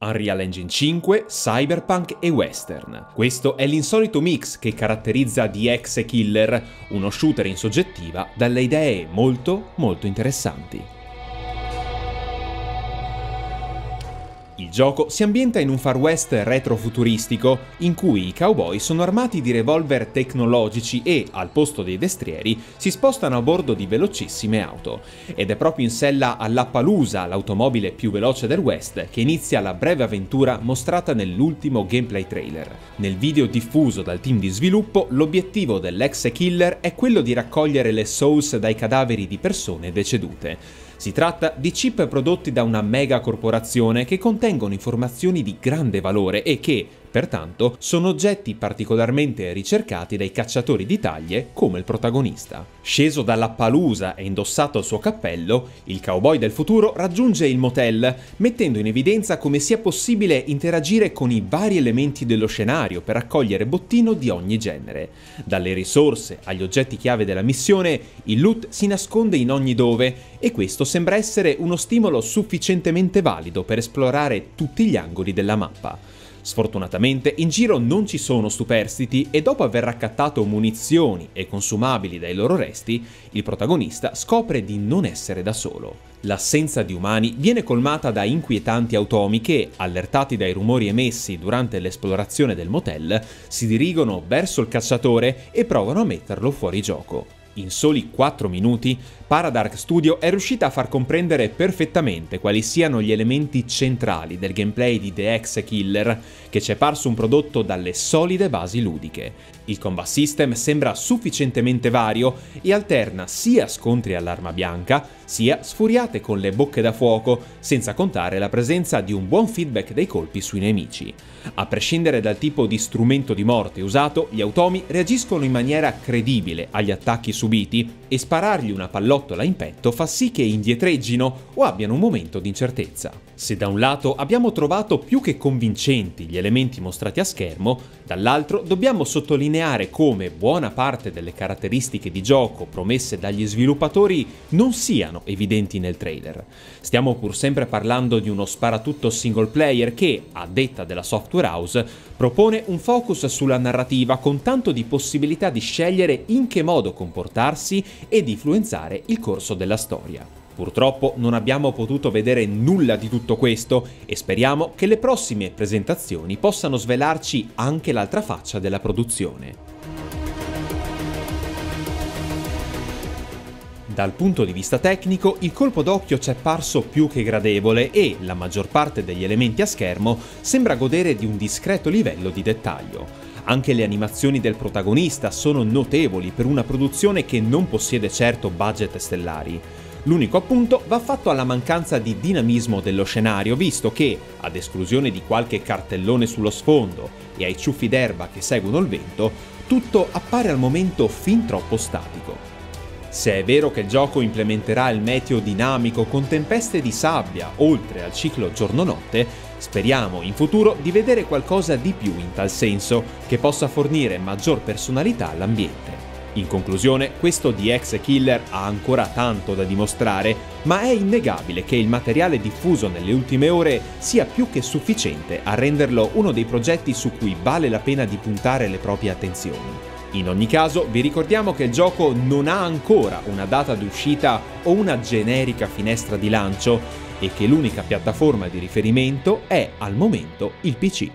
Unreal Engine 5, Cyberpunk e Western. Questo è l'insolito mix che caratterizza Exe Killer, uno shooter in soggettiva dalle idee molto molto interessanti. Il gioco si ambienta in un far west retrofuturistico, in cui i cowboy sono armati di revolver tecnologici e, al posto dei destrieri, si spostano a bordo di velocissime auto. Ed è proprio in sella all'Appaloosa, l'automobile più veloce del West, che inizia la breve avventura mostrata nell'ultimo gameplay trailer. Nel video diffuso dal team di sviluppo, l'obiettivo dell'ex killer è quello di raccogliere le souls dai cadaveri di persone decedute. Si tratta di chip prodotti da una mega corporazione che contengono informazioni di grande valore e che, Pertanto, sono oggetti particolarmente ricercati dai cacciatori di taglie come il protagonista. Sceso dalla palusa e indossato il suo cappello, il cowboy del futuro raggiunge il motel, mettendo in evidenza come sia possibile interagire con i vari elementi dello scenario per raccogliere bottino di ogni genere. Dalle risorse agli oggetti chiave della missione, il loot si nasconde in ogni dove e questo sembra essere uno stimolo sufficientemente valido per esplorare tutti gli angoli della mappa. Sfortunatamente in giro non ci sono superstiti e dopo aver raccattato munizioni e consumabili dai loro resti, il protagonista scopre di non essere da solo. L'assenza di umani viene colmata da inquietanti automi che, allertati dai rumori emessi durante l'esplorazione del motel, si dirigono verso il cacciatore e provano a metterlo fuori gioco. In soli 4 minuti, Paradark Studio è riuscita a far comprendere perfettamente quali siano gli elementi centrali del gameplay di The Exe Killer, che ci è parso un prodotto dalle solide basi ludiche. Il combat system sembra sufficientemente vario e alterna sia scontri all'arma bianca, sia sfuriate con le bocche da fuoco, senza contare la presenza di un buon feedback dei colpi sui nemici. A prescindere dal tipo di strumento di morte usato, gli automi reagiscono in maniera credibile agli attacchi subiti e sparargli una pallottola in petto fa sì che indietreggino o abbiano un momento di incertezza. Se da un lato abbiamo trovato più che convincenti gli elementi mostrati a schermo, dall'altro dobbiamo sottolineare come buona parte delle caratteristiche di gioco promesse dagli sviluppatori non siano evidenti nel trailer. Stiamo pur sempre parlando di uno sparatutto single player che, a detta della software house, propone un focus sulla narrativa con tanto di possibilità di scegliere in che modo comportarsi e di influenzare il corso della storia. Purtroppo non abbiamo potuto vedere nulla di tutto questo e speriamo che le prossime presentazioni possano svelarci anche l'altra faccia della produzione. Dal punto di vista tecnico, il colpo d'occhio ci è parso più che gradevole e la maggior parte degli elementi a schermo sembra godere di un discreto livello di dettaglio. Anche le animazioni del protagonista sono notevoli per una produzione che non possiede certo budget stellari. L'unico appunto va fatto alla mancanza di dinamismo dello scenario, visto che, ad esclusione di qualche cartellone sullo sfondo e ai ciuffi d'erba che seguono il vento, tutto appare al momento fin troppo statico. Se è vero che il gioco implementerà il meteo dinamico con tempeste di sabbia, oltre al ciclo giorno-notte, Speriamo in futuro di vedere qualcosa di più in tal senso, che possa fornire maggior personalità all'ambiente. In conclusione, questo DX Killer ha ancora tanto da dimostrare, ma è innegabile che il materiale diffuso nelle ultime ore sia più che sufficiente a renderlo uno dei progetti su cui vale la pena di puntare le proprie attenzioni. In ogni caso, vi ricordiamo che il gioco non ha ancora una data di uscita o una generica finestra di lancio, e che l'unica piattaforma di riferimento è al momento il PC.